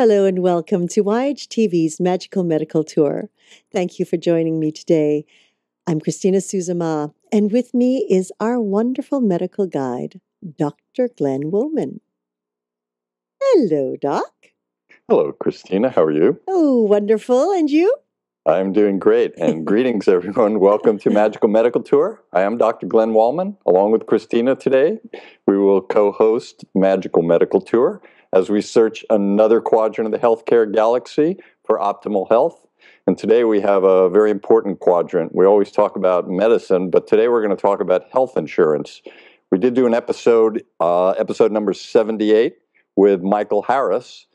Hello and welcome to YHTV's Magical Medical Tour. Thank you for joining me today. I'm Christina Suzuma, and with me is our wonderful medical guide, Dr. Glenn Wollman. Hello, Doc. Hello, Christina. How are you? Oh, wonderful. And you? I'm doing great. And greetings, everyone. Welcome to Magical Medical Tour. I am Dr. Glenn Wollman. Along with Christina today, we will co host Magical Medical Tour as we search another quadrant of the healthcare galaxy for optimal health. And today we have a very important quadrant. We always talk about medicine, but today we're going to talk about health insurance. We did do an episode, uh, episode number 78, with Michael Harris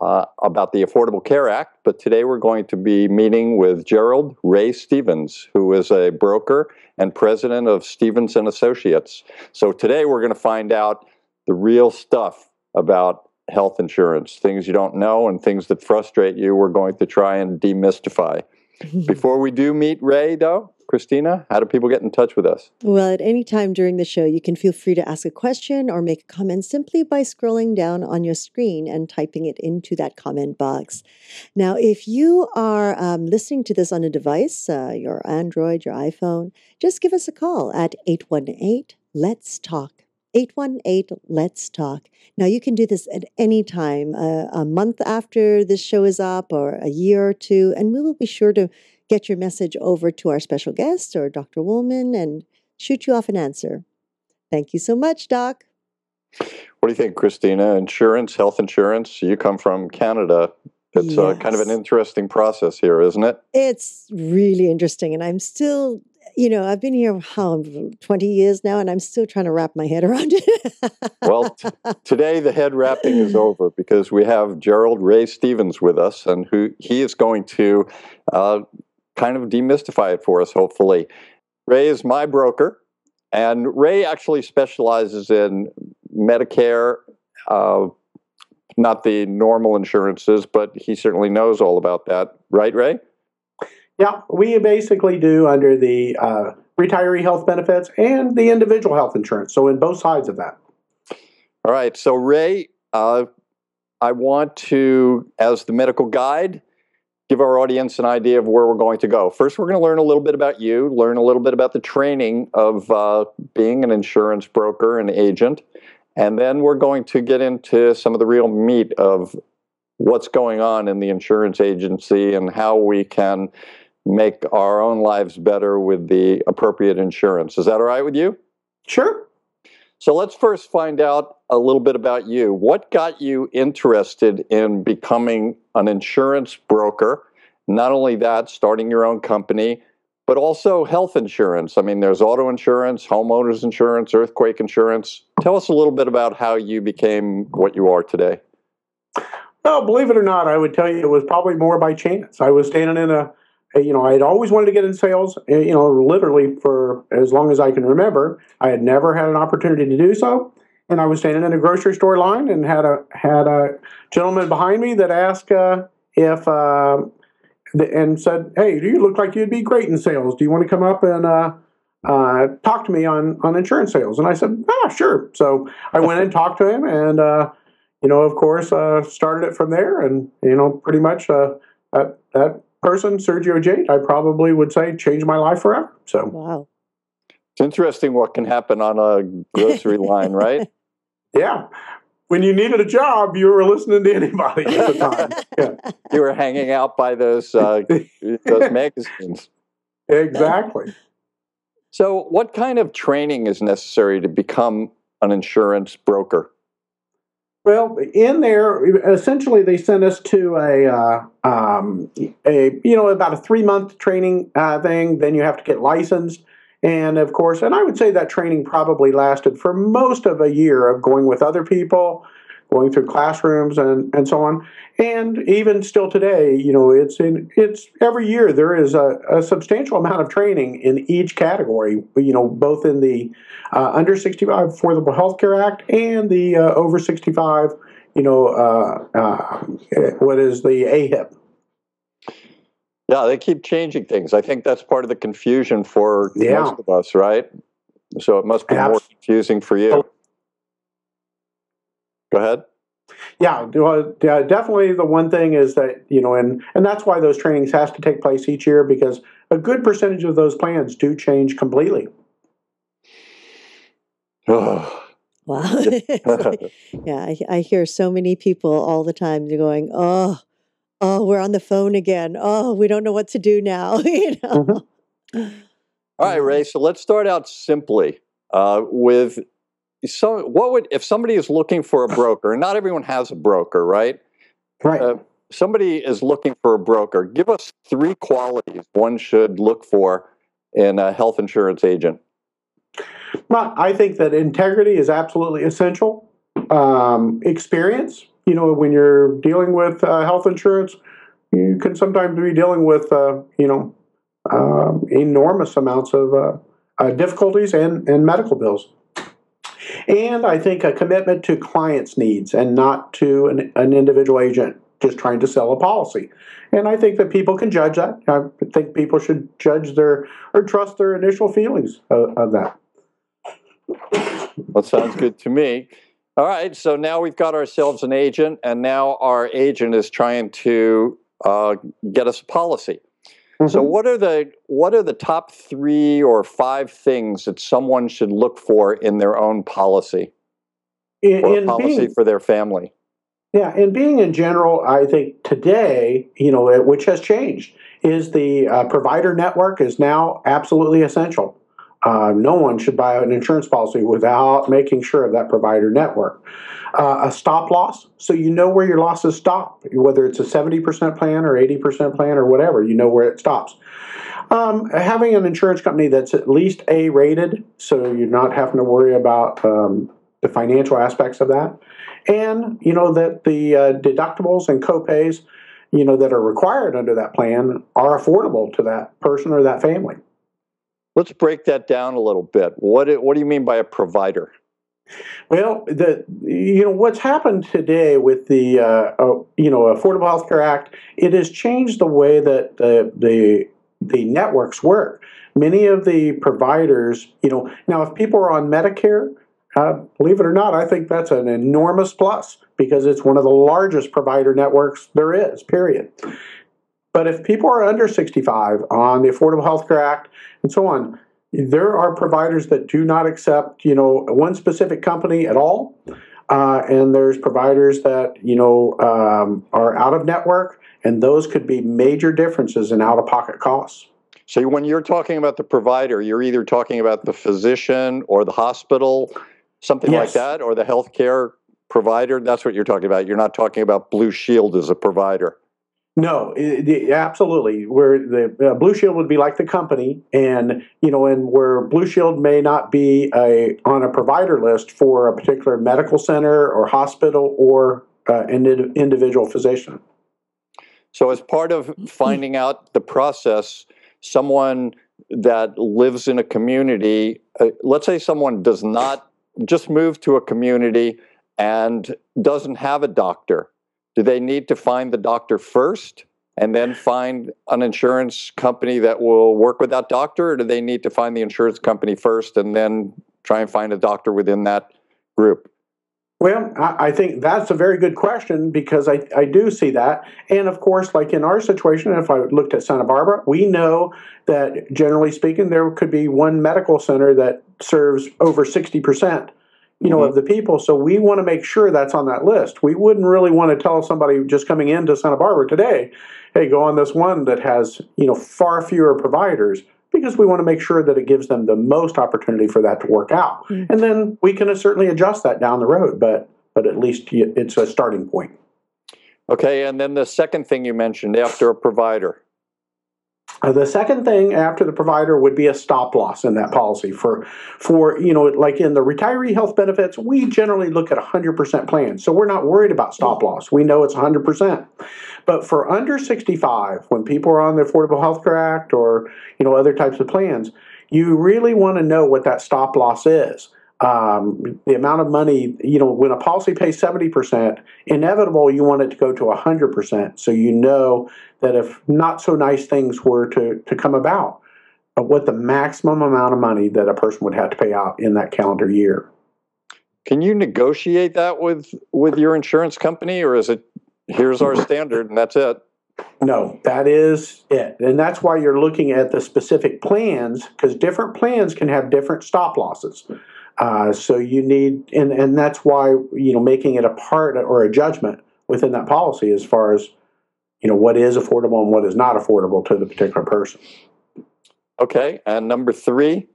uh, about the Affordable Care Act, but today we're going to be meeting with Gerald Ray Stevens, who is a broker and president of Stevens and Associates. So today we're going to find out the real stuff about health insurance, things you don't know and things that frustrate you, we're going to try and demystify. Before we do meet Ray, though, Christina, how do people get in touch with us? Well, at any time during the show, you can feel free to ask a question or make a comment simply by scrolling down on your screen and typing it into that comment box. Now, if you are um, listening to this on a device, uh, your Android, your iPhone, just give us a call at 818 Let's Talk. 818 Let's Talk. Now, you can do this at any time, uh, a month after this show is up or a year or two, and we will be sure to get your message over to our special guest or Dr. Wollman and shoot you off an answer. Thank you so much, Doc. What do you think, Christina? Insurance, health insurance, you come from Canada. It's yes. uh, kind of an interesting process here, isn't it? It's really interesting. And I'm still you know, I've been here how 20 years now, and I'm still trying to wrap my head around it. well, t- today the head wrapping is over because we have Gerald Ray Stevens with us, and who he is going to uh, kind of demystify it for us. Hopefully, Ray is my broker, and Ray actually specializes in Medicare. Uh, not the normal insurances, but he certainly knows all about that, right, Ray? Yeah, we basically do under the uh, retiree health benefits and the individual health insurance. So in both sides of that. All right. So Ray, uh, I want to, as the medical guide, give our audience an idea of where we're going to go. First, we're going to learn a little bit about you, learn a little bit about the training of uh, being an insurance broker and agent, and then we're going to get into some of the real meat of what's going on in the insurance agency and how we can make our own lives better with the appropriate insurance. Is that all right with you? Sure. So let's first find out a little bit about you. What got you interested in becoming an insurance broker? Not only that, starting your own company, but also health insurance. I mean, there's auto insurance, homeowners insurance, earthquake insurance. Tell us a little bit about how you became what you are today. Well, believe it or not, I would tell you it was probably more by chance. I was standing in a you know, I had always wanted to get in sales, eh, you know, literally for as long as I can remember. I had never had an opportunity to do so. And I was standing in a grocery store line and had a had a gentleman behind me that asked uh, if uh, and said, "Hey, do you look like you'd be great in sales? Do you want to come up and uh, uh, talk to me on on insurance sales?" And I said, "Ah, sure." So I went and talked to him, and uh, you know, of course, uh, started it from there, and you know, pretty much uh, that that person, Sergio Jade, I probably would say changed my life forever. So wow, it's interesting what can happen on a grocery line, right? Yeah. When you needed a job, you were listening to anybody at the time. Yeah. You were hanging out by those uh, those magazines. Exactly. So, what kind of training is necessary to become an insurance broker? Well, in there, essentially, they sent us to a, uh, um, a you know, about a three month training uh, thing. Then you have to get licensed, and of course, and I would say that training probably lasted for most of a year of going with other people, going through classrooms and, and so on. And even still today, you know, it's in it's every year there is a, a substantial amount of training in each category. You know, both in the uh, under 65 Affordable Health Care Act and the uh, over 65. You know, uh, uh what is the AHIP? Yeah, they keep changing things. I think that's part of the confusion for Yeah. most of us, right? So it must be more confusing for you. Go ahead. Yeah, well, yeah, definitely. The one thing is that you know, and and that's why those trainings has to take place each year because a good percentage of those plans do change completely. Wow. Like- yeah, I, I hear so many people all the time they're going, oh, oh, we're on the phone again. Oh, we don't know what to do now. you know? All right, Ray. So let's start out simply uh, with so what would if somebody is looking for a broker, and not everyone has a broker, right? Right. Uh, somebody is looking for a broker. Give us three qualities one should look for in a health insurance agent. Well, I think that integrity is absolutely essential. Um, experience, you know, when you're dealing with uh, health insurance, you can sometimes be dealing with, uh, you know, um, enormous amounts of uh, uh, difficulties and, and medical bills. And I think a commitment to clients' needs and not to an, an individual agent just trying to sell a policy. And I think that people can judge that. I think people should judge their or trust their initial feelings of, of that. That sounds good to me. All right, so now we've got ourselves an agent, and now our agent is trying to uh, get us a policy. So, Mhm. what are the what are the top three or five things that someone should look for in their own policy in, or in policy being, for their family? yeah, and being in general, I think today, you know, which has changed, is the uh, provider network is now absolutely essential. Uh, no one should buy an insurance policy without making sure of that provider network. Uh, a stop loss, so you know where your losses stop, whether it's a 70% plan or 80% plan or whatever, you know where it stops. Um, having an insurance company that's at least A rated, so you're not having to worry about um, the financial aspects of that. And, you know, that the uh, deductibles and copays, you know, that are required under that plan are affordable to that person or that family. Let's break that down a little bit. What do- what do you mean by a provider? Well, the you know what's happened today with the uh, uh, you know Affordable Health Care Act, it has changed the way that the the the networks work. Many of the providers, you know, now if people are on Medicare, uh, believe it or not, I think that's an enormous plus because it's one of the largest provider networks there is. Period. But if people are under 65 on the Affordable Health Care Act and so on, there are providers that do not accept, you know, one specific company at all, uh, and there's providers that you know um, are out of network, and those could be major differences in out-of-pocket costs. So when you're talking about the provider, you're either talking about the physician or the hospital, something like that, or the healthcare provider. That's what you're talking about. You're not talking about Blue Shield as a provider. No, i- i- absolutely. Where the uh, Blue Shield would be like the company, and you know, and where Blue Shield may not be a on a provider list for a particular medical center or hospital or uh, an indi- individual physician. So, as part of finding out the process, someone that lives in a community, uh, let's say someone does not just move to a community and doesn't have a doctor, do they need to find the doctor first and then find an insurance company that will work with that doctor, or do they need to find the insurance company first and then try and find a doctor within that group? Well, I, think that's a very good question because I, I do see that. And of course, like in our situation, if I looked at Santa Barbara, we know that generally speaking, there could be one medical center that serves over 60%. You know, Mhm. of the people. So we want to make sure that's on that list. We wouldn't really want to tell somebody just coming into Santa Barbara today, hey, go on this one that has, you know, far fewer providers because we want to make sure that it gives them the most opportunity for that to work out. Mm. And then we can certainly adjust that down the road, but but at least it's a starting point. Okay, and then the second thing you mentioned after a provider. Uh, the second thing after the provider would be a stop loss in that policy for for you know like in the retiree health benefits we generally look at 100% plans so we're not worried about stop loss. We know it's 100% but for under 65 when people are on the affordable health care act or you know other types of plans you really want to know what that stop loss is um, the amount of money, you know, when a policy pays 70%, inevitable you want it to go to 100%. So you know that if not so nice things were to, to come about, what the maximum amount of money that a person would have to pay out in that calendar year. Can you negotiate that with with your insurance company, or is it here's our standard and that's it? No, that is it. And that's why you're looking at the specific plans, because different plans can have different stop losses. Uh, so you need, and, and that's why, you know, making it a part or a judgment within that policy as far as, you know, what is affordable and what is not affordable to the particular person. Okay. And number three?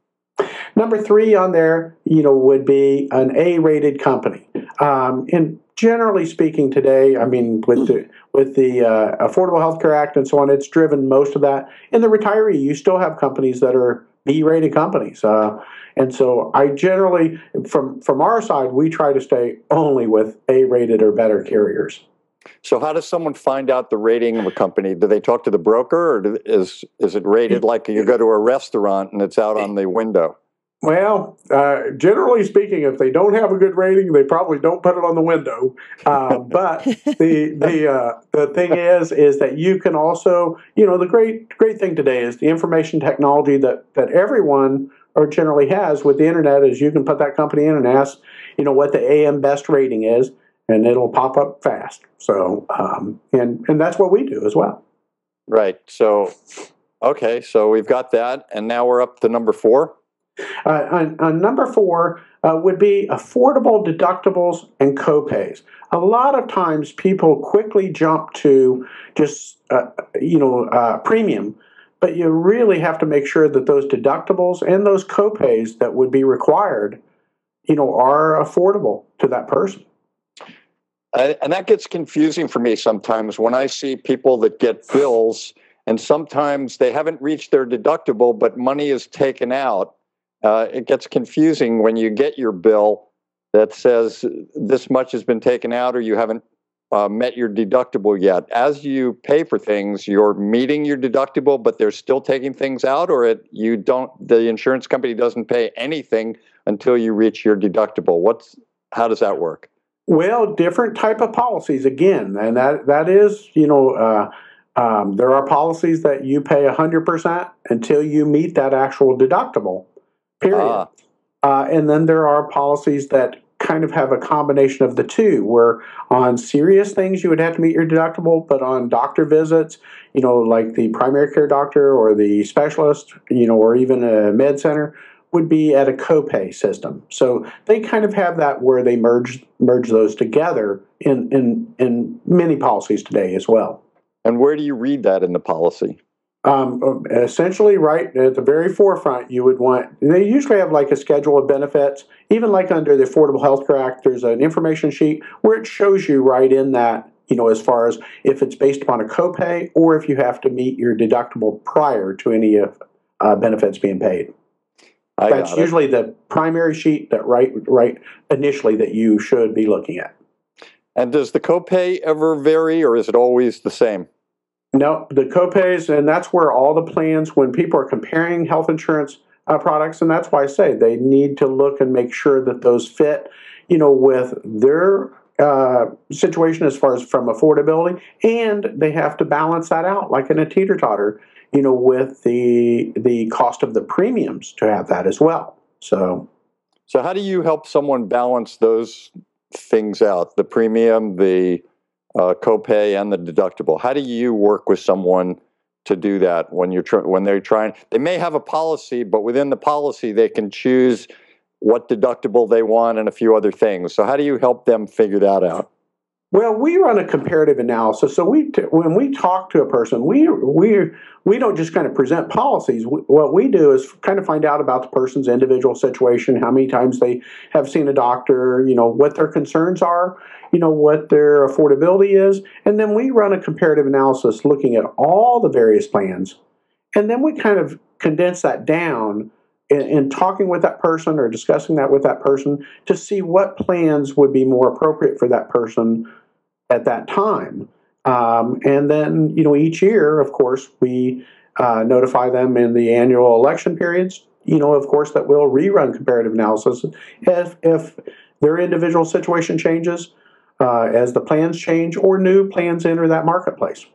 Number three on there, you know, would be an A-rated company. Um, and generally speaking, today, I mean, with the with the uh, Affordable Health Care Act and so on, it's driven most of that. In the retiree, you still have companies that are B-rated companies. Uh, and so I generally, from from our side, we try to stay only with A-rated or better carriers. So how does someone find out the rating of a company? Do they talk to the broker, or do, is is it rated like you go to a restaurant and it's out on the window? Well, uh, generally speaking, if they don't have a good rating, they probably don't put it on the window. Uh, but the the uh, the thing is, is that you can also, you know, the great great thing today is the information technology that that everyone or generally has with the internet is you can put that company in and ask, you know, what the AM Best rating is, and it'll pop up fast. So, um, and and that's what we do as well. Right. So, okay. So we've got that, and now we're up to number four. Uh, number four uh, would be affordable deductibles and copays. A lot of times people quickly jump to just, uh, you know, uh, premium, but you really have to make sure that those deductibles and those copays that would be required, you know, are affordable to that person. and that gets confusing for me sometimes when I see people that get bills and sometimes they haven't reached their deductible, but money is taken out uh, it gets confusing when you get your bill that says this much has been taken out or you haven't uh, met your deductible yet. As you pay for things, you're meeting your deductible, but they're still taking things out, or it, you don't. The insurance company doesn't pay anything until you reach your deductible. What's how does that work? Well, different type of policies again, and that that is you know. Uh, um, there are policies that you pay 100% until you meet that actual deductible period. Uh, uh, and then there are policies that kind of have a combination of the two, where on serious things you would have to meet your deductible, but on doctor visits, you know, like the primary care doctor or the specialist, you know, or even a med center, would be at a copay system. So they kind of have that where they merge merge those together in in in many policies today as well. And where do you read that in the policy? Um, essentially, right at the very forefront, you would want, they usually have like a schedule of benefits. Even like under the Affordable Health Care Act, there's an information sheet where it shows you right in that, you know, as far as if it's based upon a copay or if you have to meet your deductible prior to any of uh, benefits being paid. I That's usually the primary sheet that right, right initially that you should be looking at. And does the copay ever vary or is it always the same? No, the copays, and that's where all the plans, when people are comparing health insurance uh, products, and that's why I say they need to look and make sure that those fit, you know, with their uh, situation as far as from affordability, and they have to balance that out, like in a teeter totter, you know, with the the cost of the premiums to have that as well. So, so how do you help someone balance those things out? The premium, the uh, copay and the deductible. How do you work with someone to do that when you're tr- when they're trying? They may have a policy, but within the policy, they can choose what deductible they want and a few other things. So how do you help them figure that out? Well, we run a comparative analysis. So we, t- when we talk to a person, we we we don't just kind of present policies. What we do is kind of find out about the person's individual situation, how many times they have seen a doctor, you know, what their concerns are, you know, what their affordability is, and then we run a comparative analysis looking at all the various plans and then we kind of condense that down in, talking with that person or discussing that with that person to see what plans would be more appropriate for that person at that time. Um, and then, you know, each year, of course, we uh, notify them in the annual election periods. You know, of course, that we'll rerun comparative analysis if, if their individual situation changes, uh, as the plans change, or new plans enter that marketplace.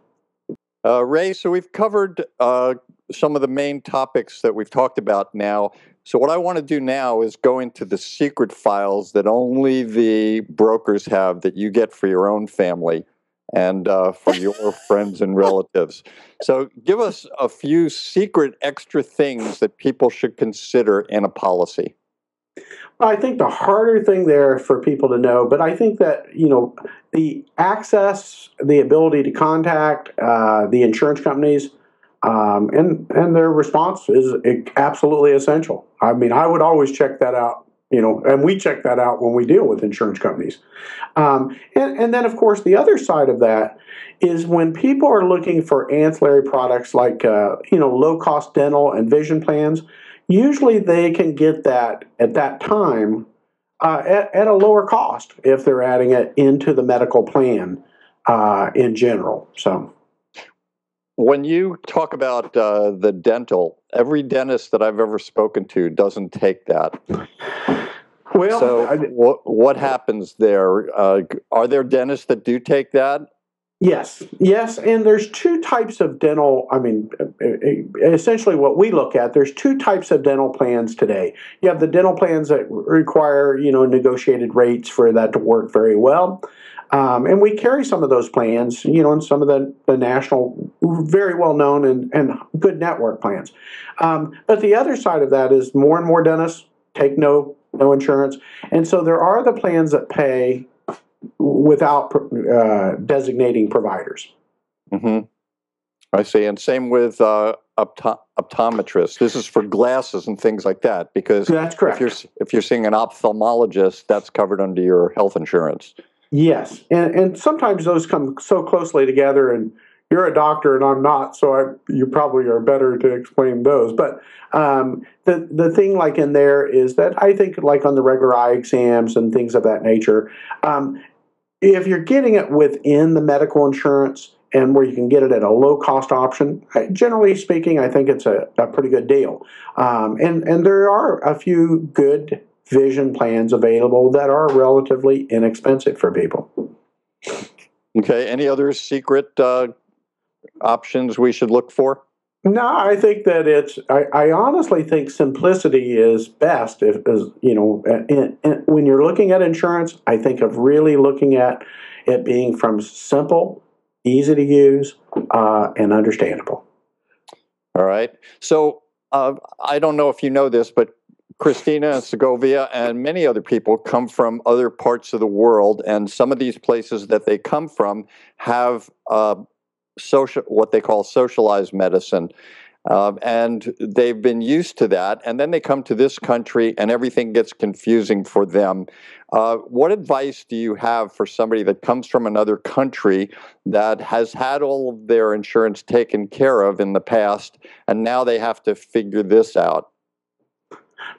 Uh, Ray, so we've covered uh, some of the main topics that we've talked about now. So, what I want to do now is go into the secret files that only the brokers have that you get for your own family and uh, for your friends and relatives. So, give us a few secret extra things that people should consider in a policy. I think the harder thing there for people to know, but I think that you know the access, the ability to contact uh, the insurance companies, um, and and their response is absolutely essential. I mean, I would always check that out, you know, and we check that out when we deal with insurance companies. Um, and, and then, of course, the other side of that is when people are looking for ancillary products like uh, you know low cost dental and vision plans usually they can get that at that time uh, at, at, a lower cost if they're adding it into the medical plan uh, in general. So, when you talk about uh, the dental, every dentist that I've ever spoken to doesn't take that. Well, so I, what what happens there? Uh, are there dentists that do take that? Yes, yes, and there's two types of dental. I mean, essentially, what we look at there's two types of dental plans today. You have the dental plans that require you know negotiated rates for that to work very well, um, and we carry some of those plans, you know, in some of the, the national, very well known and, and good network plans. Um, but the other side of that is more and more dentists take no no insurance, and so there are the plans that pay without uh, designating providers. Mm-hmm. I see, and same with uh, opto- optometrists. This is for glasses and things like that. Because that's correct. If you're if you're seeing an ophthalmologist, that's covered under your health insurance. Yes, and and sometimes those come so closely together, and you're a doctor and I'm not, so I, you probably are better to explain those. But um, the the thing like in there is that I think like on the regular eye exams and things of that nature, um, if you're getting it within the medical insurance and where you can get it at a low cost option, generally speaking, I think it's a, a pretty good deal. Um, and, and there are a few good vision plans available that are relatively inexpensive for people. Okay, any other secret uh, options we should look for? No, I think that it's. I, I honestly think simplicity is best. If is you know, in, in, when you're looking at insurance, I think of really looking at it being from simple, easy to use, uh, and understandable. All right. So uh, I don't know if you know this, but Christina Segovia and many other people come from other parts of the world, and some of these places that they come from have uh, social what they call socialized medicine. Um, and they've been used to that. And then they come to this country and everything gets confusing for them. Uh, what advice do you have for somebody that comes from another country that has had all of their insurance taken care of in the past and now they have to figure this out?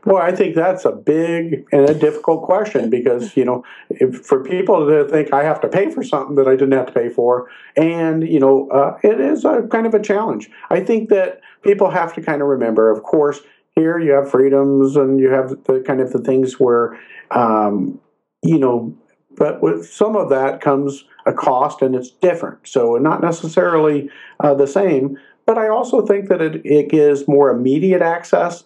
Well, I think that's a big and a difficult question because, you know, if, for people to think I have to pay for something that I didn't have to pay for, and, you know, uh, it is a kind of a challenge. I think that people have to kind of remember, of course, here you have freedoms and you have the kind of the things where, um, you know, but with some of that comes a cost and it's different. So not necessarily uh, the same, but I also think that it, it gives more immediate access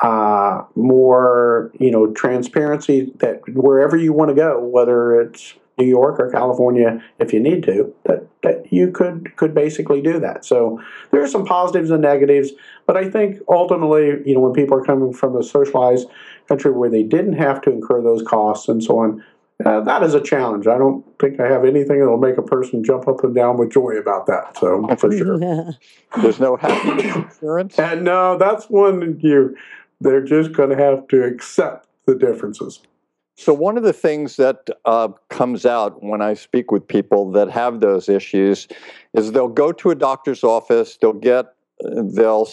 uh, more you know transparency that wherever you want to go, whether it's New York or California, if you need to, that, that you could could basically do that. So there are some positives and negatives, but I think ultimately, you know, when people are coming from a socialized country where they didn't have to incur those costs and so on, uh, that is a challenge. I don't think I have anything that'll make a person jump up and down with joy about that. So for sure, there's no happy insurance. And no, that's one you they're just going to have to accept the differences. So, one of the things that uh, comes out when I speak with people that have those issues is they'll go to a doctor's office, they'll get they'll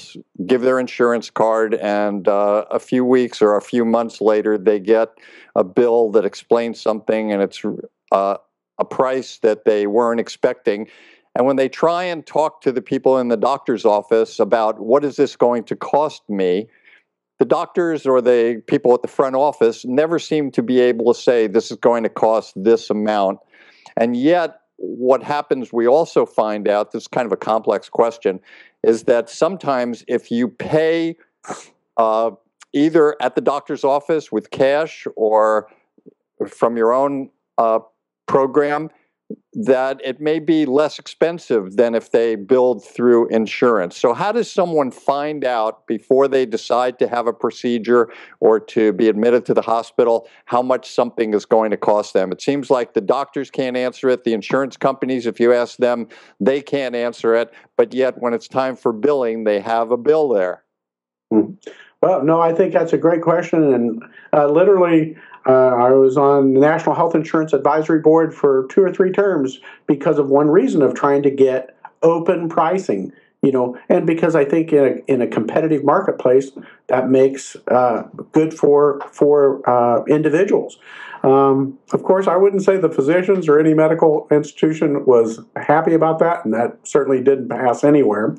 give their insurance card, and uh, a few weeks or a few months later, they get a bill that explains something, and it's uh, a price that they weren't expecting. And when they try and talk to the people in the doctor's office about what is this going to cost me, the doctors or the people at the front office never seem to be able to say this is going to cost this amount. And yet, what happens, we also find out this is kind of a complex question, is that sometimes if you pay uh, either at the doctor's office with cash or from your own uh, program, that it may be less expensive than if they build through insurance. So, how does someone find out before they decide to have a procedure or to be admitted to the hospital how much something is going to cost them? It seems like the doctors can't answer it, the insurance companies, if you ask them, they can't answer it, but yet when it's time for billing, they have a bill there. Hmm. Well, no, I think that's a great question. And uh, literally, uh, I was on the National Health Insurance Advisory Board for two or three terms because of one reason of trying to get open pricing. You know, and because I think in a, in a competitive marketplace, that makes uh, good for for uh, individuals. Um, of course, I wouldn't say the physicians or any medical institution was happy about that, and that certainly didn't pass anywhere.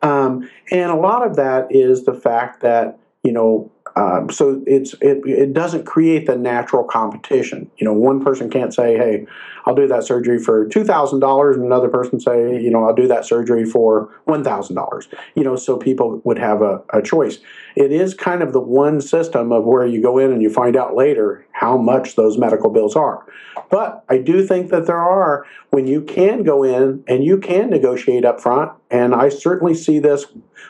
Um, and a lot of that is the fact that you know um, so it's it, it doesn't create the natural competition. You know, one person can't say, "Hey, I'll do that surgery for two thousand dollars," and another person say, "You know, I'll do that surgery for one thousand dollars." You know, so people would have a, a choice. It is kind of the one system of where you go in and you find out later how much those medical bills are. But I do think that there are when you can go in and you can negotiate up front, and I certainly see this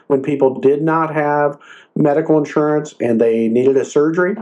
when people did not have medical insurance and they needed a surgery.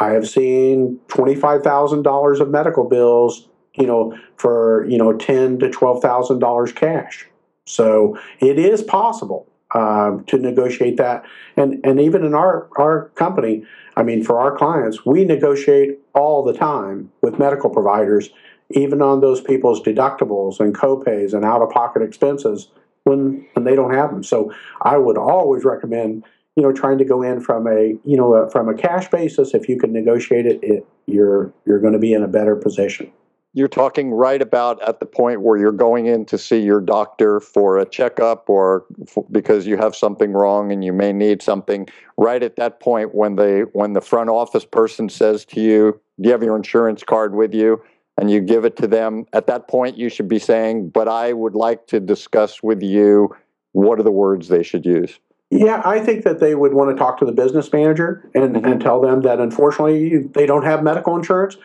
I have seen $25,000 of medical bills, you know, for, you know, ten to $12,000 cash. So it is possible uh, to negotiate that. And, and even in our, our company, I mean, for our clients, we negotiate all the time with medical providers, even on those people's deductibles and copays and out of pocket expenses when, when they don't have them. So I would always recommend you know, trying to go in from a, you know, a, from a cash basis, if you can negotiate it, it you're you're going to be in a better position. You're talking right about at the point where you're going in to see your doctor for a checkup or f- because you have something wrong and you may need something. Right at that point, when they when the front office person says to you, "Do you have your insurance card with you?" and you give it to them, at that point you should be saying, "But I would like to discuss with you." What are the words they should use? Yeah, I think that they would want to talk to the business manager and, mm-hmm. and tell them that unfortunately they don't have medical insurance.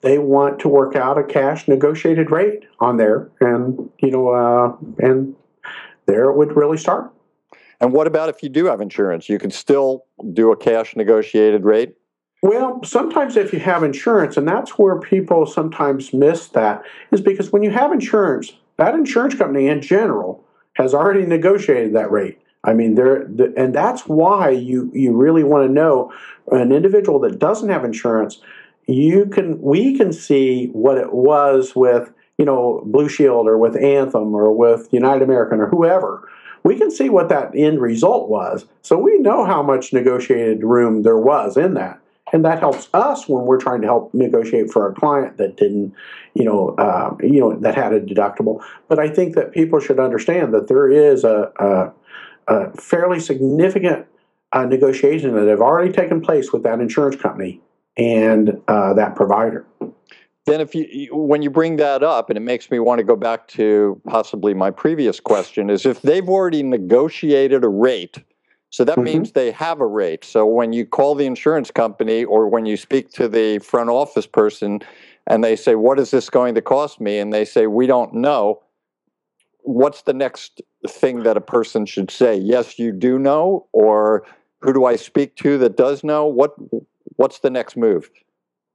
They want to work out a cash negotiated rate on there, and you know, uh, and there it would really start. And what about if you do have insurance? You can still do a cash negotiated rate. Well, sometimes if you have insurance, and that's where people sometimes miss that, is because when you have insurance, that insurance company in general has already negotiated that rate. I mean, there, the, and that's why you you really want to know an individual that doesn't have insurance. You can we can see what it was with you know Blue Shield or with Anthem or with United American or whoever. We can see what that end result was, so we know how much negotiated room there was in that, and that helps us when we're trying to help negotiate for a client that didn't, you know, uh, you know that had a deductible. But I think that people should understand that there is a, a a fairly significant uh, negotiations that have already taken place with that insurance company and uh, that provider. Then, if you when you bring that up, and it makes me want to go back to possibly my previous question, is if they've already negotiated a rate, so that mm-hmm. means they have a rate. So when you call the insurance company or when you speak to the front office person, and they say, "What is this going to cost me?" and they say, "We don't know," what's the next thing that a person should say? Yes, you do know, or who do I speak to that does know? What what's the next move?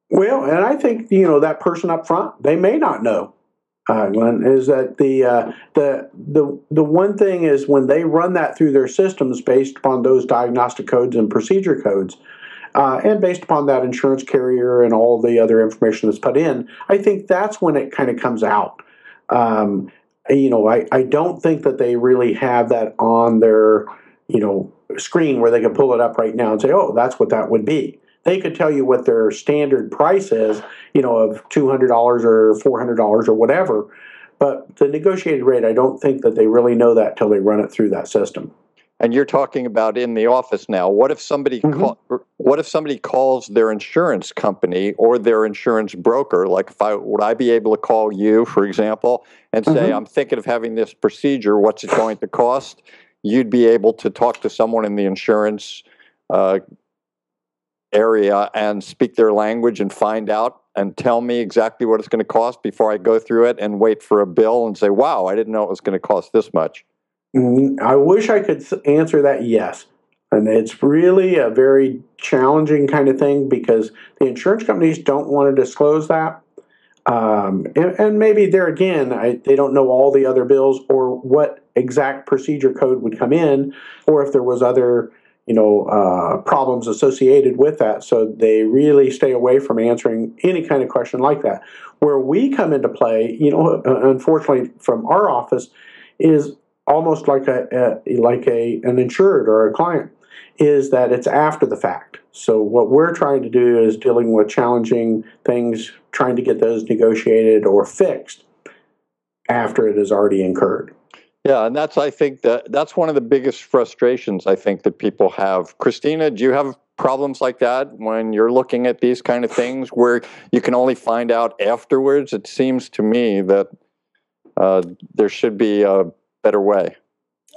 Well, and I think you know that person up front they may not know. Uh, Glenn, is that the uh, the the the one thing is when they run that through their systems based upon those diagnostic codes and procedure codes, uh, and based upon that insurance carrier and all the other information that's put in, I think that's when it kind of comes out. Um, you know, I, I don't think that they really have that on their, you know, screen where they can pull it up right now and say, oh, that's what that would be. They could tell you what their standard price is, you know, of $200 or $400 or whatever. But the negotiated rate, I don't think that they really know that till they run it through that system. And you're talking about in the office now. What if somebody Mhm. call, what if somebody calls their insurance company or their insurance broker? Like, if I would I be able to call you, for example, and say, Mhm. "I'm thinking of having this procedure. What's it going to cost?" You'd be able to talk to someone in the insurance uh, area and speak their language and find out and tell me exactly what it's going to cost before I go through it and wait for a bill and say, "Wow, I didn't know it was going to cost this much." Mm, I wish I could answer that yes. And it's really a very challenging kind of thing because the insurance companies don't want to disclose that. Um, and, and maybe there again, I, they don't know all the other bills or what exact procedure code would come in, or if there was other, you know, uh, problems associated with that. So they really stay away from answering any kind of question like that. Where we come into play, you know, uh, unfortunately from our office, is almost like a, a like a an insured or a client is that it's after the fact. So what we're trying to do is dealing with challenging things, trying to get those negotiated or fixed after it is already incurred. Yeah, and that's I think that that's one of the biggest frustrations I think that people have. Christina, do you have problems like that when you're looking at these kind of things where you can only find out afterwards? It seems to me that uh, there should be a better way.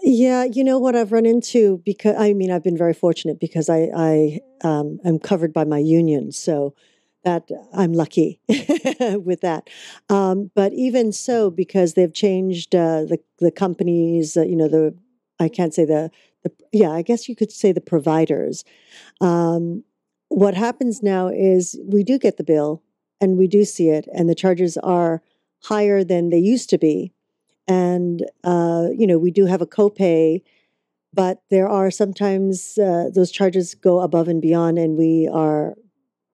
Yeah, you know what I've run into because I mean I've been very fortunate because I I um, am covered by my union, so that I'm lucky with that. Um, but even so, because they've changed uh, the the companies, uh, you know the I can't say the the yeah I guess you could say the providers. Um, what happens now is we do get the bill and we do see it, and the charges are higher than they used to be and uh, you know we do have a copay but there are sometimes uh, those charges go above and beyond and we are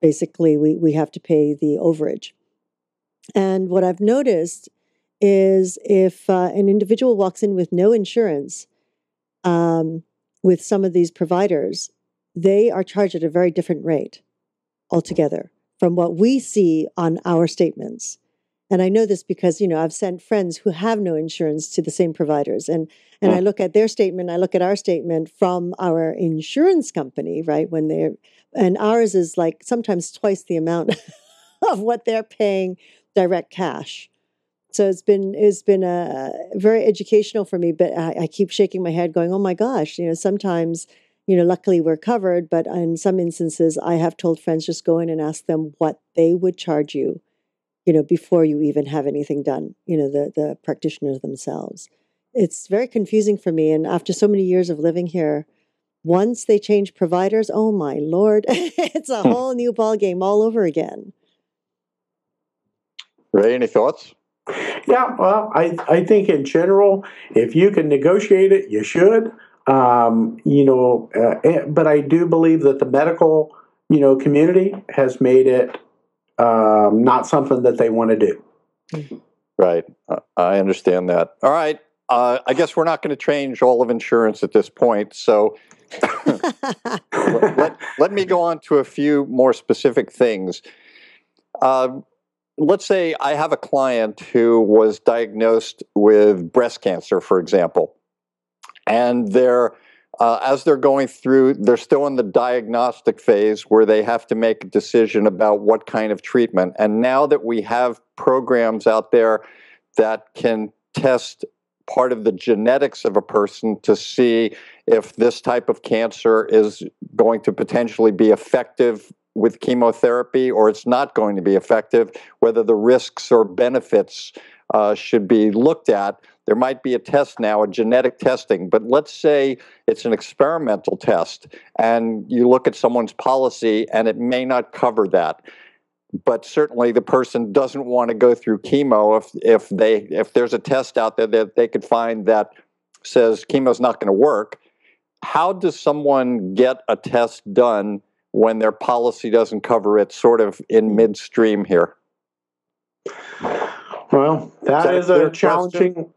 basically we, we have to pay the overage. And what i've noticed is if uh, an individual walks in with no insurance um, with some of these providers they are charged at a very different rate altogether from what we see on our statements and I know this because you know I've sent friends who have no insurance to the same providers, and and I look at their statement, I look at our statement from our insurance company, right? When they're and ours is like sometimes twice the amount of what they're paying direct cash. So it's been it's been a very educational for me, but I, I keep shaking my head, going, "Oh my gosh!" You know, sometimes you know, luckily we're covered, but in some instances, I have told friends just go in and ask them what they would charge you you know, before you even have anything done, you know, the, the practitioners themselves. It's very confusing for me. And after so many years of living here, once they change providers, oh my lord, it's a Hmm. whole new ball game all over again. Ray, any thoughts? Yeah, well, I, I think in general, if you can negotiate it, you should. Um, you know, uh, eh, but I do believe that the medical, you know, community has made it um, not something that they want to do. Right. Uh, I understand that. All right. Uh, I guess we're not going to change all of insurance at this point. So let, let, me go on to a few more specific things. Uh, let's say I have a client who was diagnosed with breast cancer, for example, and they're uh, as they're going through, they're still in the diagnostic phase where they have to make a decision about what kind of treatment. And now that we have programs out there that can test part of the genetics of a person to see if this type of cancer is going to potentially be effective with chemotherapy or it's not going to be effective, whether the risks or benefits uh, should be looked at. There might be a test now, a genetic testing, but let's say it's an experimental test and you look at someone's policy and it may not cover that. But certainly the person doesn't want to go through chemo if, if they if there's a test out there that they could find that says chemo's not going to work. How does someone get a test done when their policy doesn't cover it sort of in midstream here? Well, that that a is clear a challenging.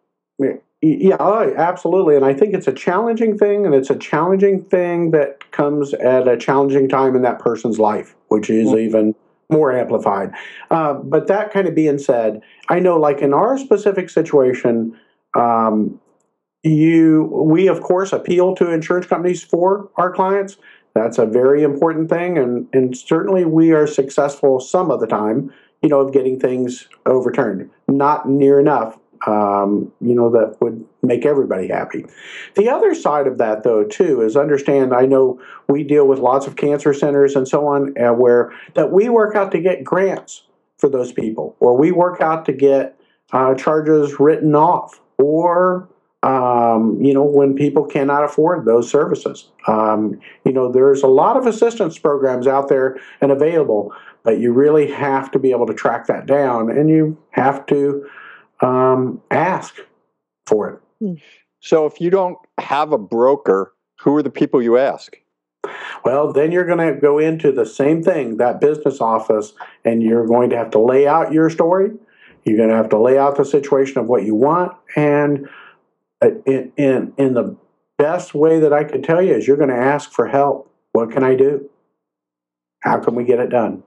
Yeah, oh, absolutely. And I think it's a challenging thing, and it's a challenging thing that comes at a challenging time in that person's life, which is mm-hmm. even more amplified. Uh, but that kind of being said, I know, like in our specific situation, um, you we of course appeal to insurance companies for our clients. That's a very important thing, and and certainly we are successful some of the time. You know, of getting things overturned. Not near enough um, you know, that would make everybody happy. The other side of that, though, too, is understand. I know we deal with lots of cancer centers and so on, uh, where that we work out to get grants for those people, or we work out to get uh, charges written off, or um, you know, when people cannot afford those services. Um, you know, there's a lot of assistance programs out there and available, but you really have to be able to track that down, and you have to um, ask for it. Hmm. So if you don't have a broker, who are the people you ask? Well, then you're going to go into the same thing, that business office, and you're going to have to lay out your story. You're going to have to lay out the situation of what you want, and uh, in in in the best way that I could tell you is you're going to ask for help. What can I do? How can we get it done?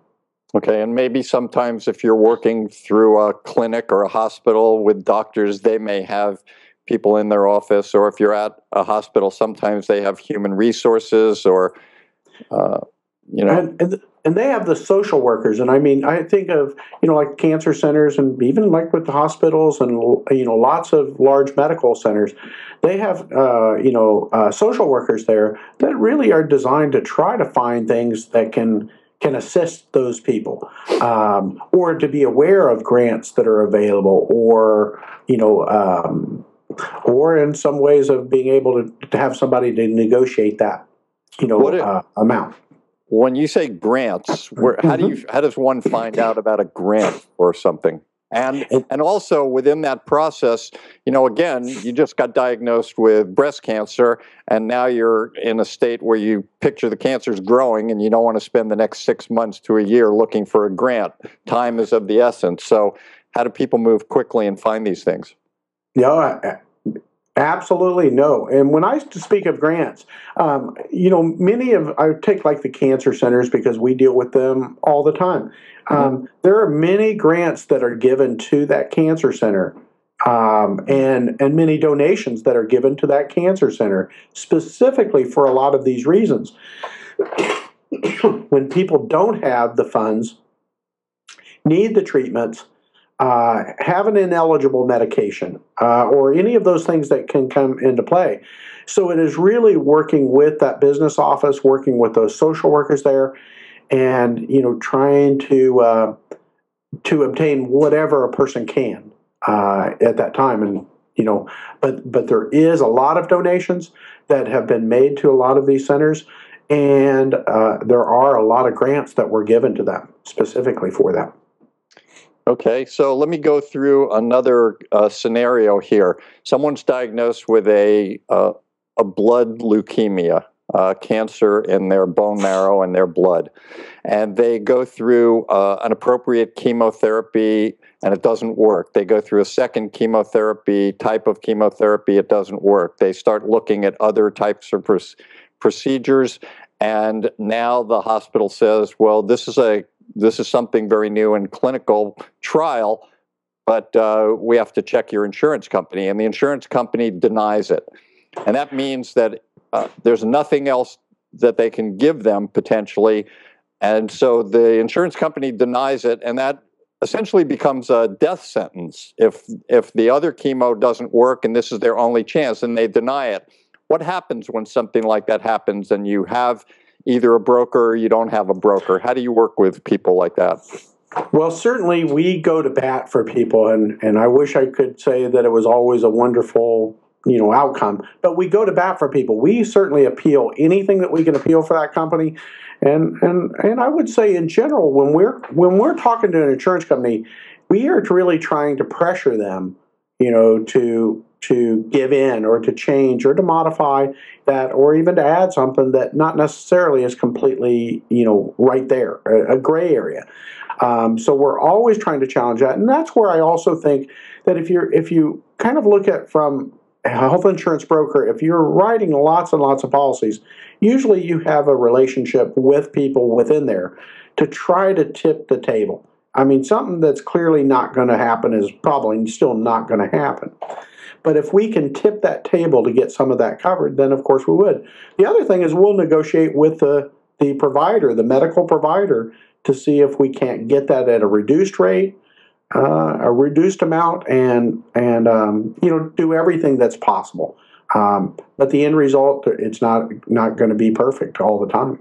Okay, and maybe sometimes if you're working through a clinic or a hospital with doctors, they may have people in their office, or if you're at a hospital, sometimes they have human resources or, uh, you know. And, and, and, they have the social workers. And I mean, I think of, you know, like cancer centers and even like with the hospitals and, you know, lots of large medical centers, they have, uh, you know, uh, social workers there that really are designed to try to find things that can can assist those people, um, or to be aware of grants that are available, or you know, um, or in some ways of being able to, to have somebody to negotiate that, you know, if, uh, amount. When you say grants, where how do you mm-hmm. how does one find out about a grant or something? And and also within that process, you know, again, you just got diagnosed with breast cancer, and now you're in a state where you picture the cancer's growing, and you don't want to spend the next six months to a year looking for a grant. Time is of the essence. So, how do people move quickly and find these things? Yeah, Absolutely no. And when I speak of grants, um, you know, many of I take like the cancer centers because we deal with them all the time. Mm-hmm. Um, there are many grants that are given to that cancer center, um, and and many donations that are given to that cancer center specifically for a lot of these reasons. when people don't have the funds, need the treatments, uh, have an ineligible medication, uh, or any of those things that can come into play. So it is really working with that business office, working with those social workers there, and you know trying to uh, to obtain whatever a person can uh, at that time. And you know, but but there is a lot of donations that have been made to a lot of these centers. And uh, there are a lot of grants that were given to them specifically for them. Okay, so let me go through another uh, scenario here. Someone's diagnosed with a uh, a blood leukemia, uh, cancer in their bone marrow and their blood, and they go through uh, an appropriate chemotherapy and it doesn't work. They go through a second chemotherapy type of chemotherapy, it doesn't work. They start looking at other types of pr- procedures, and now the hospital says, "Well, this is a this is something very new in clinical trial, but uh, we have to check your insurance company. And the insurance company denies it. And that means that uh, there's nothing else that they can give them potentially. And so the insurance company denies it, and that essentially becomes a death sentence. If, if the other chemo doesn't work and this is their only chance and they deny it, what happens when something like that happens and you have either a broker or you don't have a broker? How do you work with people like that? Well, certainly we go to bat for people, and, and I wish I could say that it was always a wonderful you know outcome but we go to bat for people we certainly appeal anything that we can appeal for that company and and and i would say in general when we're when we're talking to an insurance company we are really trying to pressure them you know to to give in or to change or to modify that or even to add something that not necessarily is completely you know right there a, gray area. Um, so we're always trying to challenge that. And that's where i also think that if you're if you kind of look at from a health insurance broker if you're writing lots and lots of policies usually you have a relationship with people within there to try to tip the table. I mean something that's clearly not going to happen is probably still not going to happen but if we can tip that table to get some of that covered, then of course we would. The other thing is we'll negotiate with the, the provider, the medical provider, to see if we can't get that at a reduced rate, uh, a reduced amount, and and um, you know do everything that's possible. Um, but the end result, it's not not going to be perfect all the time.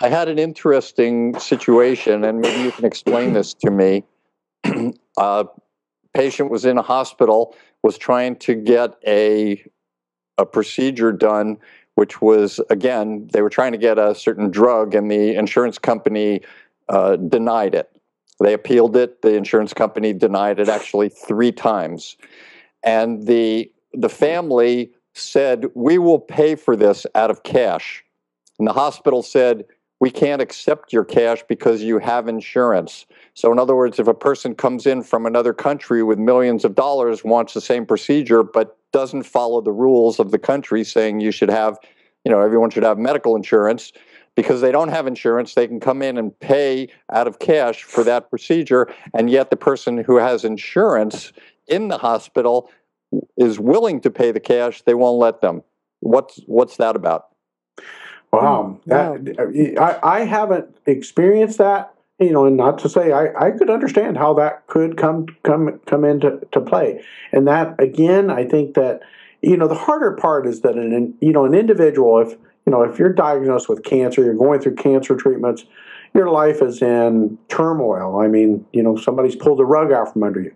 I had an interesting situation, and maybe you can explain this to me. a patient was in a hospital was trying to get a a procedure done which was again they were trying to get a certain drug and the insurance company uh, denied it. They appealed it. The insurance company denied it actually three times. And the the family said we will pay for this out of cash. And the hospital said we can't accept your cash because you have insurance. So, in other words, if a person comes in from another country with millions of dollars, wants the same procedure, but doesn't follow the rules of the country saying you should have, you know, everyone should have medical insurance, because they don't have insurance, they can come in and pay out of cash for that procedure. And yet, the person who has insurance in the hospital is willing to pay the cash, they won't let them. What's, what's that about? Wow, hmm. that I, I haven't experienced that. You know, and not to say I, I could understand how that could come come come into to play. And that again, I think that you know the harder part is that an you know an individual if you know if you're diagnosed with cancer, you're going through cancer treatments, your life is in turmoil. I mean, you know, somebody's pulled the rug out from under you.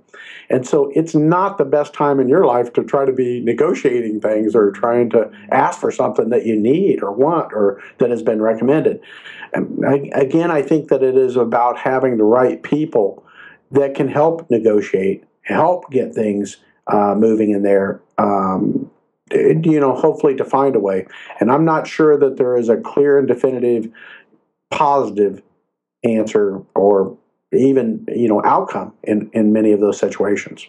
And so it's not the best time in your life to try to be negotiating things or trying to ask for something that you need or want or that has been recommended. And I, again, I think that it is about having the right people that can help negotiate, help get things uh, moving in there. Um, you know, hopefully to find a way. And I'm not sure that there is a clear and definitive positive answer or even you know outcome in in many of those situations.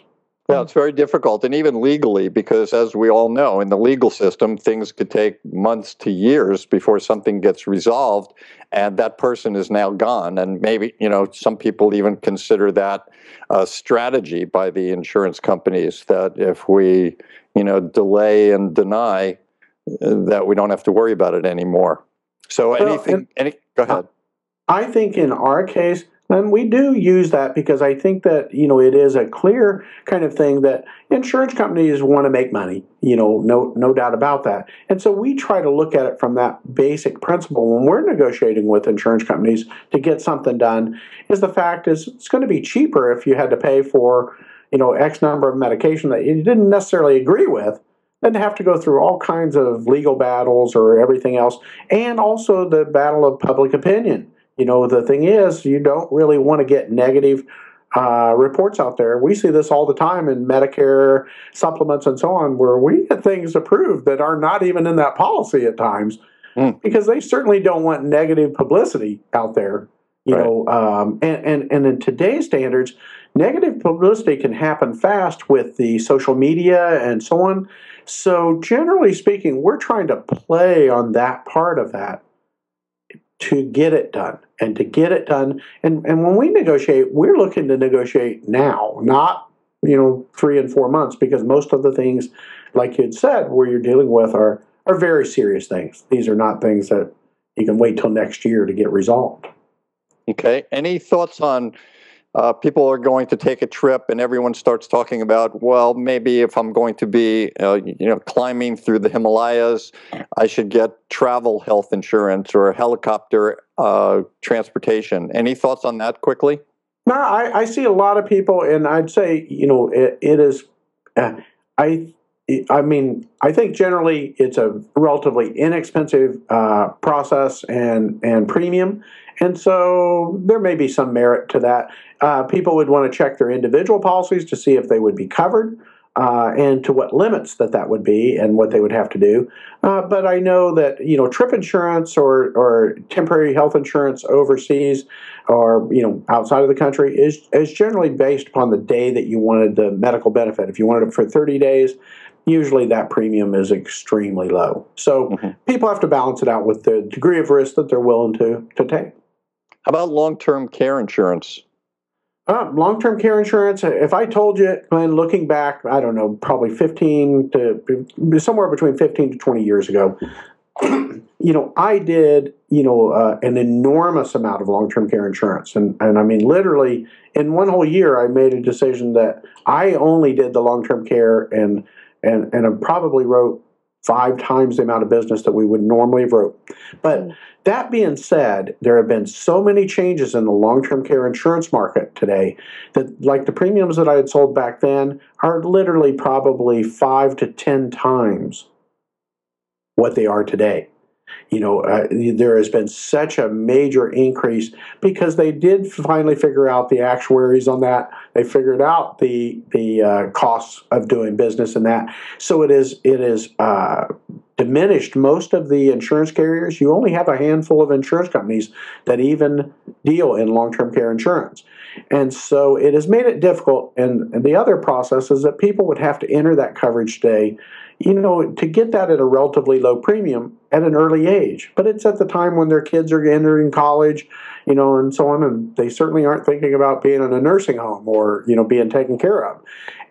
Yeah it's very difficult and even legally because as we all know in the legal system things could take months to years before something gets resolved and that person is now gone. And maybe you know some people even consider that a strategy by the insurance companies that if we you know delay and deny uh, that we don't have to worry about it anymore. So well, anything any go ahead I think in our case, and we do use that because I think that you know it is a clear kind of thing that insurance companies want to make money. You know, no no doubt about that. And so we try to look at it from that basic principle when we're negotiating with insurance companies to get something done. Is the fact is it's going to be cheaper if you had to pay for you know X number of medication that you didn't necessarily agree with than to have to go through all kinds of legal battles or everything else, and also the battle of public opinion you know, the thing is, you don't really want to get negative uh, reports out there. We see this all the time in Medicare supplements and so on, where we get things approved that are not even in that policy at times, mm. because they certainly don't want negative publicity out there. You right. know, um, and, and and in today's standards, negative publicity can happen fast with the social media and so on. So generally speaking, we're trying to play on that part of that to get it done and to get it done. And, and when we negotiate, we're looking to negotiate now, not, you know, three and four months, because most of the things, like you had said, where you're dealing with are, are very serious things. These are not things that you can wait till next year to get resolved. Okay. Any thoughts on uh, people are going to take a trip and everyone starts talking about well maybe if i'm going to be uh, you know climbing through the himalayas i should get travel health insurance or helicopter uh, transportation. Any thoughts on that quickly? No I, I, see a lot of people and i'd say you know it, it is uh, i I mean, I think generally it's a relatively inexpensive uh, process and and premium, and so there may be some merit to that. Uh, people would want to check their individual policies to see if they would be covered. uh, and to what limits that that would be and what they would have to do. Uh, but I know that you know trip insurance or or temporary health insurance overseas or you know outside of the country is is generally based upon the day that you wanted the medical benefit. If you wanted it for 30 days, usually that premium is extremely low. So Mhm. people have to balance it out with the degree of risk that they're willing to to take. How about long-term care insurance? Uh, long-term care insurance. If I told you, Glenn, looking back, I don't know, probably fifteen to somewhere between fifteen to twenty years ago, you know, I did, you know, uh, an enormous amount of long-term care insurance, and and I mean, literally, in one whole year, I made a decision that I only did the long-term care, and and and I probably wrote five times the amount of business that we would normally have wrote. But Mm. that being said, there have been so many changes in the long-term care insurance market today that, like the premiums that I had sold back then, are literally probably five to ten times what they are today. You know, uh, there has been such a major increase because they did finally figure out the actuaries on that. They figured out the the uh, costs of doing business in that. So it is it is uh, diminished most of the insurance carriers. You only have a handful of insurance companies that even deal in long term care insurance. And so it has made it difficult. And, and the other process is that people would have to enter that coverage today, you know, to get that at a relatively low premium at an early age. But it's at the time when their kids are entering college, you know, and so on. And they certainly aren't thinking about being in a nursing home or, you know, being taken care of.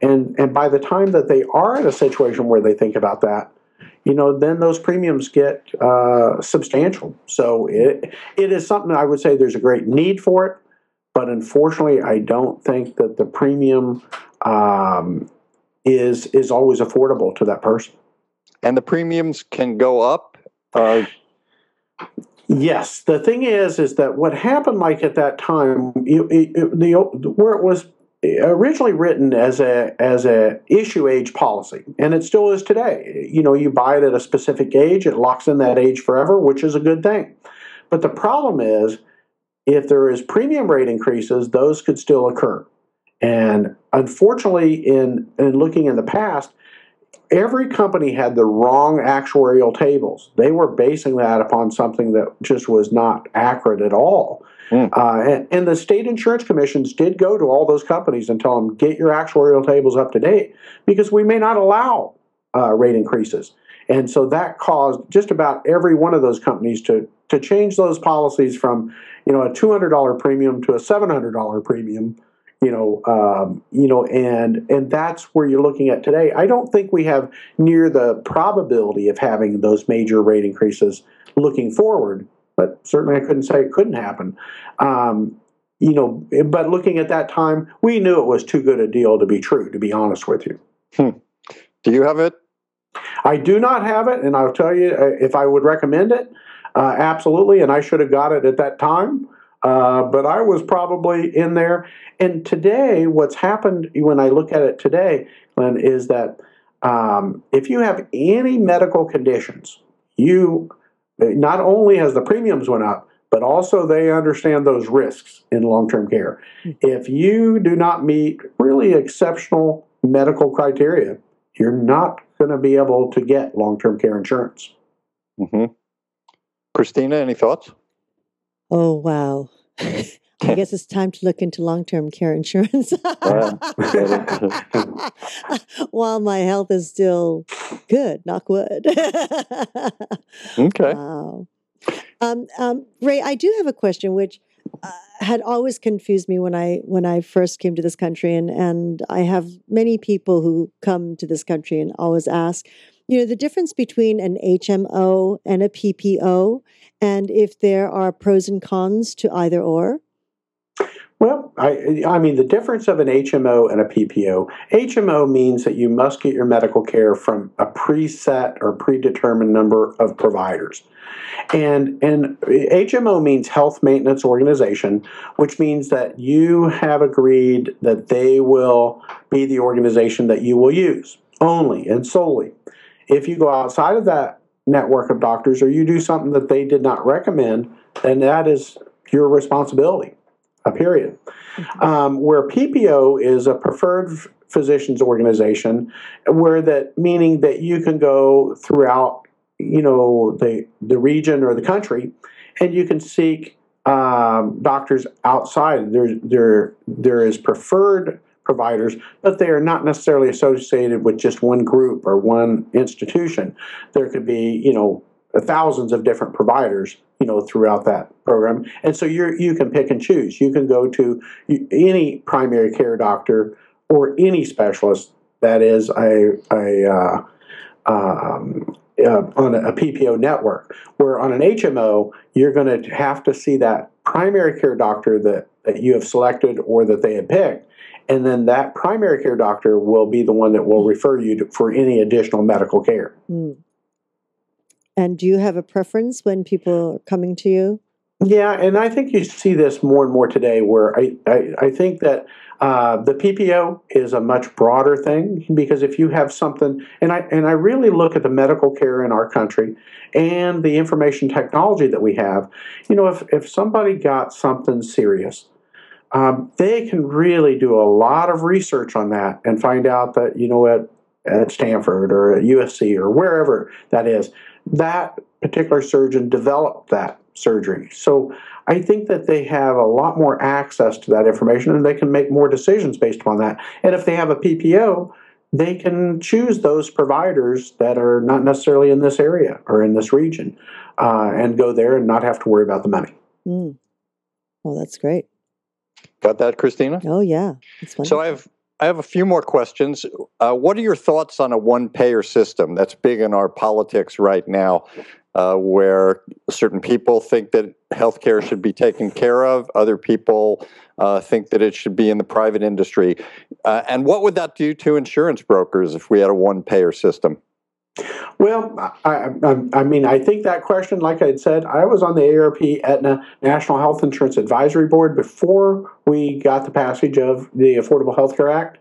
And, and by the time that they are in a situation where they think about that, you know, then those premiums get uh, substantial. So it it is something I would say there's a great need for it, but unfortunately, I don't think that the premium um, is is always affordable to that person. And the premiums can go up. Uh, Yes, the thing is, is that what happened, like at that time, it- the where it was originally written as a as a issue age policy, and it still is today. You know, you buy it at a specific age, it locks in that age forever, which is a good thing. But the problem is, if there is premium rate increases, those could still occur. And unfortunately, in in looking in the past, every company had the wrong actuarial tables. They were basing that upon something that just was not accurate at all. Hmm. Uh, and, and the state insurance commissions did go to all those companies and tell them, get your actuarial tables up to date because we may not allow uh, rate increases. And so that caused just about every one of those companies to, to change those policies from, you know, a $200 premium to a $700 premium you know, um, you know, and and that's where you're looking at today. I don't think we have near the probability of having those major rate increases looking forward, but certainly I couldn't say it couldn't happen. Um, you know, but looking at that time, we knew it was too good a deal to be true. To be honest with you, do you have it? I do not have it, and I'll tell you uh, if I would recommend it, uh, absolutely, and I should have got it at that time. Uh, but I was probably in there. And today, what's happened when I look at it today, Glenn, is that um, if you have any medical conditions, you not only has the premiums went up, but also they understand those risks in long-term care. If you do not meet really exceptional medical criteria, you're not going to be able to get long-term care insurance. hmm Christina, any thoughts? Oh, wow. I guess it's time to look into long term care insurance. While my health is still good, knock wood. Okay. Wow. Um, um, Ray, I do have a question which uh, had always confused me when I when I first came to this country, and and I have many people who come to this country and always ask, you know, the difference between an HMO and a PPO, and if there are pros and cons to either or. Well, I, I mean, the difference of an HMO and a PPO HMO means that you must get your medical care from a preset or predetermined number of providers. And, and HMO means Health Maintenance Organization, which means that you have agreed that they will be the organization that you will use only and solely. If you go outside of that network of doctors or you do something that they did not recommend, then that is your responsibility a period. Um, where PPO is a preferred physicians organization, where that meaning that you can go throughout, you know, the the region or the country, and you can seek um, doctors outside. There there there is preferred providers, but they are not necessarily associated with just one group or one institution. There could be, you know, thousands of different providers, you know, throughout that program, and so you you can pick and choose. You can go to any primary care doctor or any specialist that is a a uh, um, uh, on a, a PPO network. Where on an HMO, you're going to have to see that primary care doctor that, that you have selected or that they have picked, and then that primary care doctor will be the one that will refer you to, for any additional medical care. Mm. And do you have a preference when people are coming to you? Yeah, and I think you see this more and more today where I, I, I think that uh, the PPO is a much broader thing because if you have something, and I, and I really look at the medical care in our country and the information technology that we have, you know, if, if somebody got something serious, um, they can really do a lot of research on that and find out that, you know, at, at Stanford or at USC or wherever that is, that particular surgeon developed that surgery. So I think that they have a lot more access to that information and they can make more decisions based upon that. And if they have a PPO, they can choose those providers that are not necessarily in this area or in this region uh, and go there and not have to worry about the money. Mm. Well, that's great. Got that, Christina? Oh, yeah. So I have I have a few more questions. Uh, what are your thoughts on a one payer system that's big in our politics right now, uh, where certain people think that healthcare should be taken care of, other people uh, think that it should be in the private industry? Uh, and what would that do to insurance brokers if we had a one payer system? Well, I, I, I, mean, I think that question, like I had said, I was on the ARP Aetna National Health Insurance Advisory Board before we got the passage of the Affordable Health Care Act.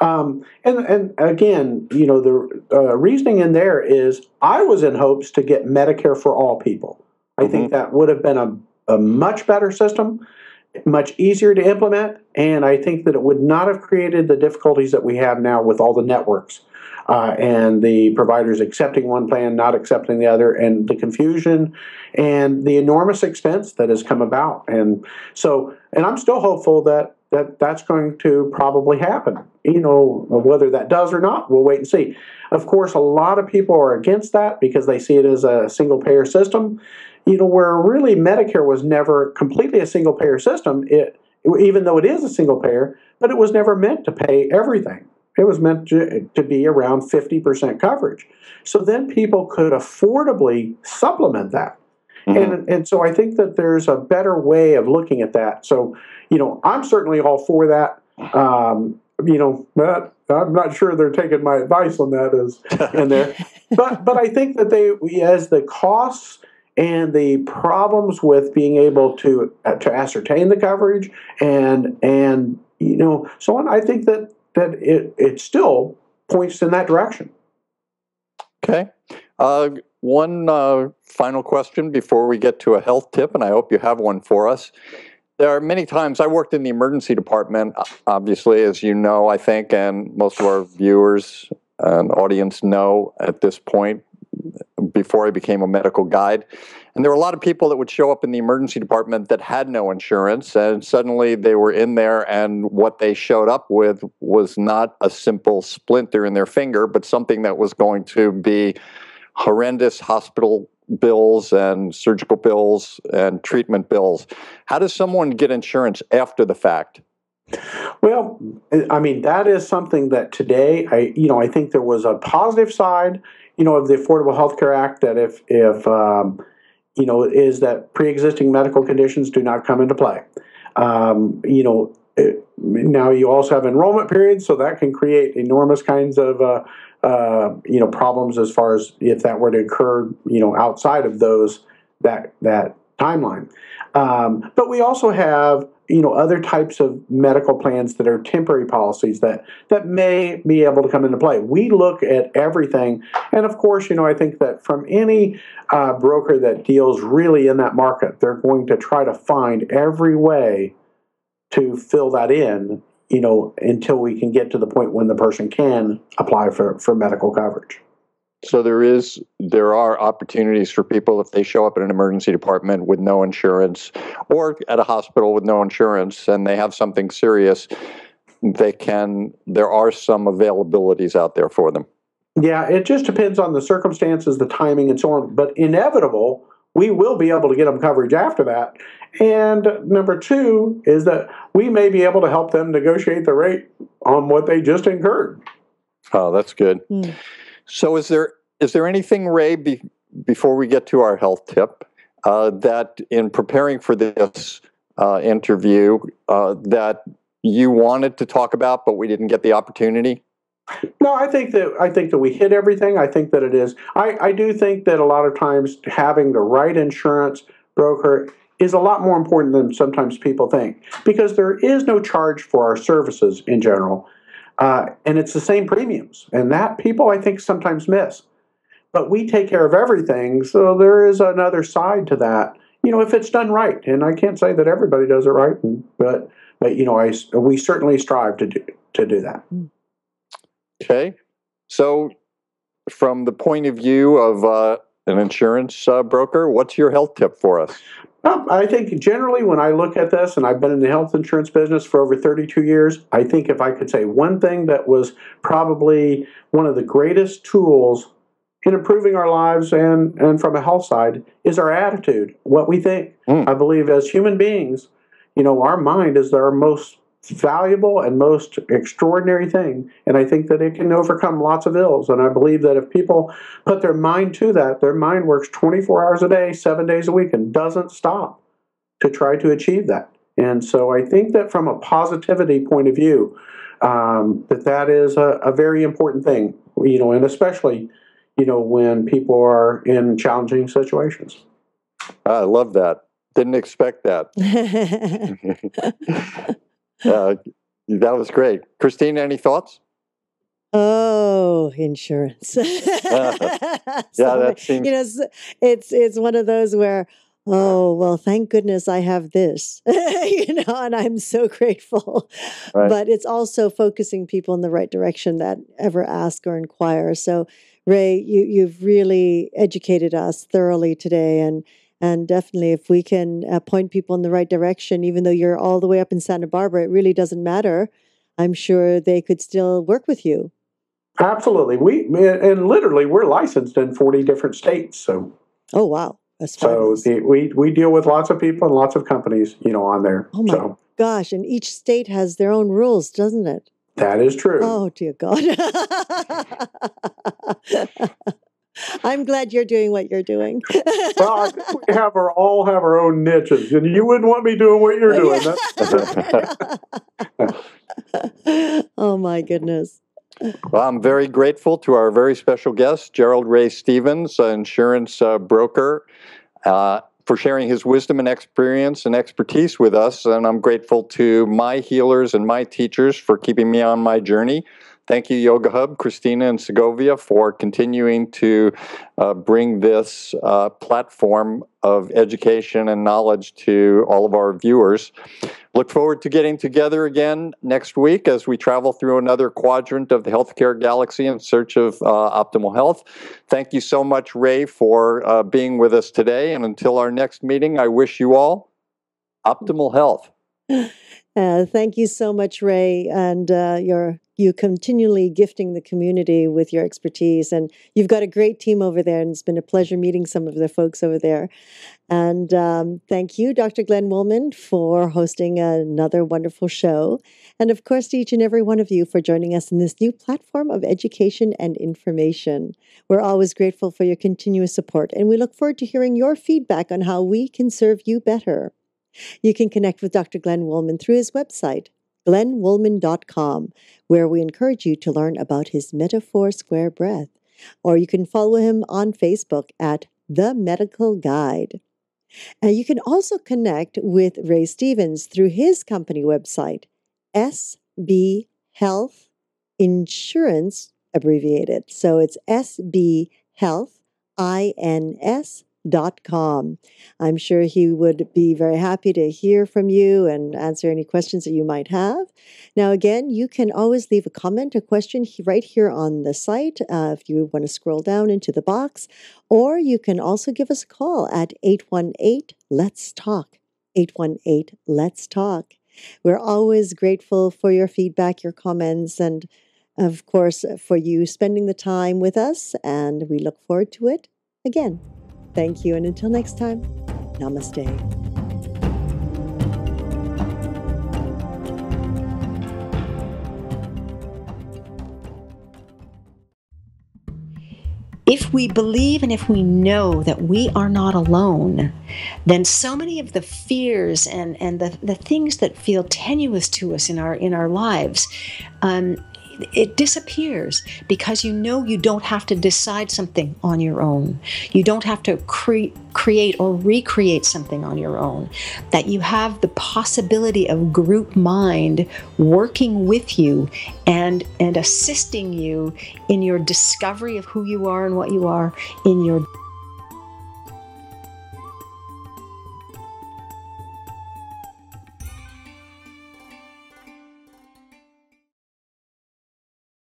Um, and, and again, you know, the uh, reasoning in there is I was in hopes to get Medicare for all people. I mm-hmm. think that would have been a, a much better system, much easier to implement, and I think that it would not have created the difficulties that we have now with all the networks uh, and the providers accepting one plan, not accepting the other, and the confusion and the enormous expense that has come about. And so, and I'm still hopeful that that that's going to probably happen. You know, whether that does or not, we'll wait and see. Of course, a lot of people are against that because they see it as a single payer system. You know, where really Medicare was never completely a single payer system. It even though it is a single payer, but it was never meant to pay everything. It was meant to, to be around 50% coverage. So then people could affordably supplement that. Mm-hmm. And, and so I think that there's a better way of looking at that. So, you know, I'm certainly all for that. Um, you know, but I'm not sure they're taking my advice on that as in there. but but I think that they as the costs and the problems with being able to uh, to ascertain the coverage and and you know so on, I think that that it, it still points in that direction. Okay. Uh, one uh, final question before we get to a health tip, and I hope you have one for us. There are many times I worked in the emergency department, obviously, as you know, I think, and most of our viewers and audience know at this point before I became a medical guide. And there were a lot of people that would show up in the emergency department that had no insurance, and suddenly they were in there, and what they showed up with was not a simple splinter in their finger, but something that was going to be horrendous hospital bills and surgical bills and treatment bills. How does someone get insurance after the fact? Well, I mean that is something that today I you know I think there was a positive side you know, of the Affordable Health Care Act that if, if um, you know, is that pre-existing medical conditions do not come into play. Um, you know, it, now you also have enrollment periods, so that can create enormous kinds of uh, uh, you know problems as far as if that were to occur, you know, outside of those that that timeline. Um, but we also have you know other types of medical plans that are temporary policies that that may be able to come into play. We look at everything, and of course, you know I think that from any uh, broker that deals really in that market, they're going to try to find every way to fill that in you know, until we can get to the point when the person can apply for, for medical coverage. So there is there are opportunities for people if they show up in an emergency department with no insurance or at a hospital with no insurance and they have something serious they can there are some availabilities out there for them. Yeah, it just depends on the circumstances, the timing and so on, but inevitable we will be able to get them coverage after that. And number 2 is that we may be able to help them negotiate the rate on what they just incurred. Oh, that's good. Mm. So, is there is there anything, Ray, be, before we get to our health tip, uh, that in preparing for this uh, interview, uh, that you wanted to talk about, but we didn't get the opportunity? No, I think that I think that we hit everything. I think that it is. I, I do think that a lot of times having the right insurance broker is a lot more important than sometimes people think because there is no charge for our services in general. Uh, and it's the same premiums. And that people, I think, sometimes miss. But we take care of everything, so there is another side to that. You know, if it's done right, and I can't say that everybody does it right, but but you know, I we certainly strive to do to do that. Okay, so from the point of view of uh, an insurance uh, broker, what's your health tip for us? I think generally when I look at this, and I've been in the health insurance business for over 32 years, I think if I could say one thing that was probably one of the greatest tools in improving our lives and, and from a health side is our attitude, what we think. Mm. I believe as human beings, you know, our mind is our most valuable and most extraordinary thing. And I think that it can overcome lots of ills. And I believe that if people put their mind to that, their mind works 24 hours a day, seven days a week, and doesn't stop to try to achieve that. And so I think that from a positivity point of view, um, that that is a, a very important thing, you know, and especially, you know, when people are in challenging situations. I love that. Didn't expect that. uh, that was great. Christina, any thoughts? Oh, insurance. yeah, So, that seems you know, it's, it's it's one of those where, oh well, thank goodness I have this, you know, and I'm so grateful. Right. But it's also focusing people in the right direction that ever ask or inquire. So, Ray, you you've really educated us thoroughly today, and and definitely if we can uh, point people in the right direction, even though you're all the way up in Santa Barbara, it really doesn't matter. I'm sure they could still work with you. Absolutely. We and literally we're licensed in 40 different states. So Oh wow, that's so the, we we deal with lots of people and lots of companies, you know, on there. Oh my so gosh, and each state has their own rules, doesn't it? that is true. Oh dear God. I'm glad you're doing what you're doing. well, I think we have our all have our own niches, and you wouldn't want me doing what you're doing. Oh my goodness. Well, I'm very grateful to our very special guest, Gerald Ray Stevens, an insurance uh, broker, uh, for sharing his wisdom and experience and expertise with us. And I'm grateful to my healers and my teachers for keeping me on my journey. Thank you, Yoga Hub, Christina, and Segovia, for continuing to uh, bring this uh, platform of education and knowledge to all of our viewers. Look forward to getting together again next week as we travel through another quadrant of the healthcare galaxy in search of uh, optimal health. Thank you so much, Ray, for uh, being with us today. And until our next meeting, I wish you all optimal health. Uh, thank you so much, Ray, and uh, you're you continually gifting the community with your expertise, and you've got a great team over there, and it's been a pleasure meeting some of the folks over there. And um, thank you, Dr. Glenn Wollman, for hosting another wonderful show, and of course, to each and every one of you for joining us in this new platform of education and information. We're always grateful for your continuous support, and we look forward to hearing your feedback on how we can serve you better. You can connect with Dr. Glenn Wollman through his website, glennwollman.com, where we encourage you to learn about his Metaphor Square Breath. Or you can follow him on Facebook at The Medical Guide. And you can also connect with Ray Stevens through his company website, SB Health Insurance, abbreviated. So it's SB Health, I N S com. I'm sure he would be very happy to hear from you and answer any questions that you might have. Now, again, you can always leave a comment, a question right here on the site uh, if you want to scroll down into the box, or you can also give us a call at 818 Let's Talk. 818 Let's Talk. We're always grateful for your feedback, your comments, and of course, for you spending the time with us, and we look forward to it again. Thank you, and until next time, namaste. if we believe and if we know that we are not alone, then so many of the fears and, and the, the things that feel tenuous to us in our in our lives um, it disappears because you know you don't have to decide something on your own. You don't have to cre- create or recreate something on your own. That you have the possibility of group mind working with you and and assisting you in your discovery of who you are and what you are in your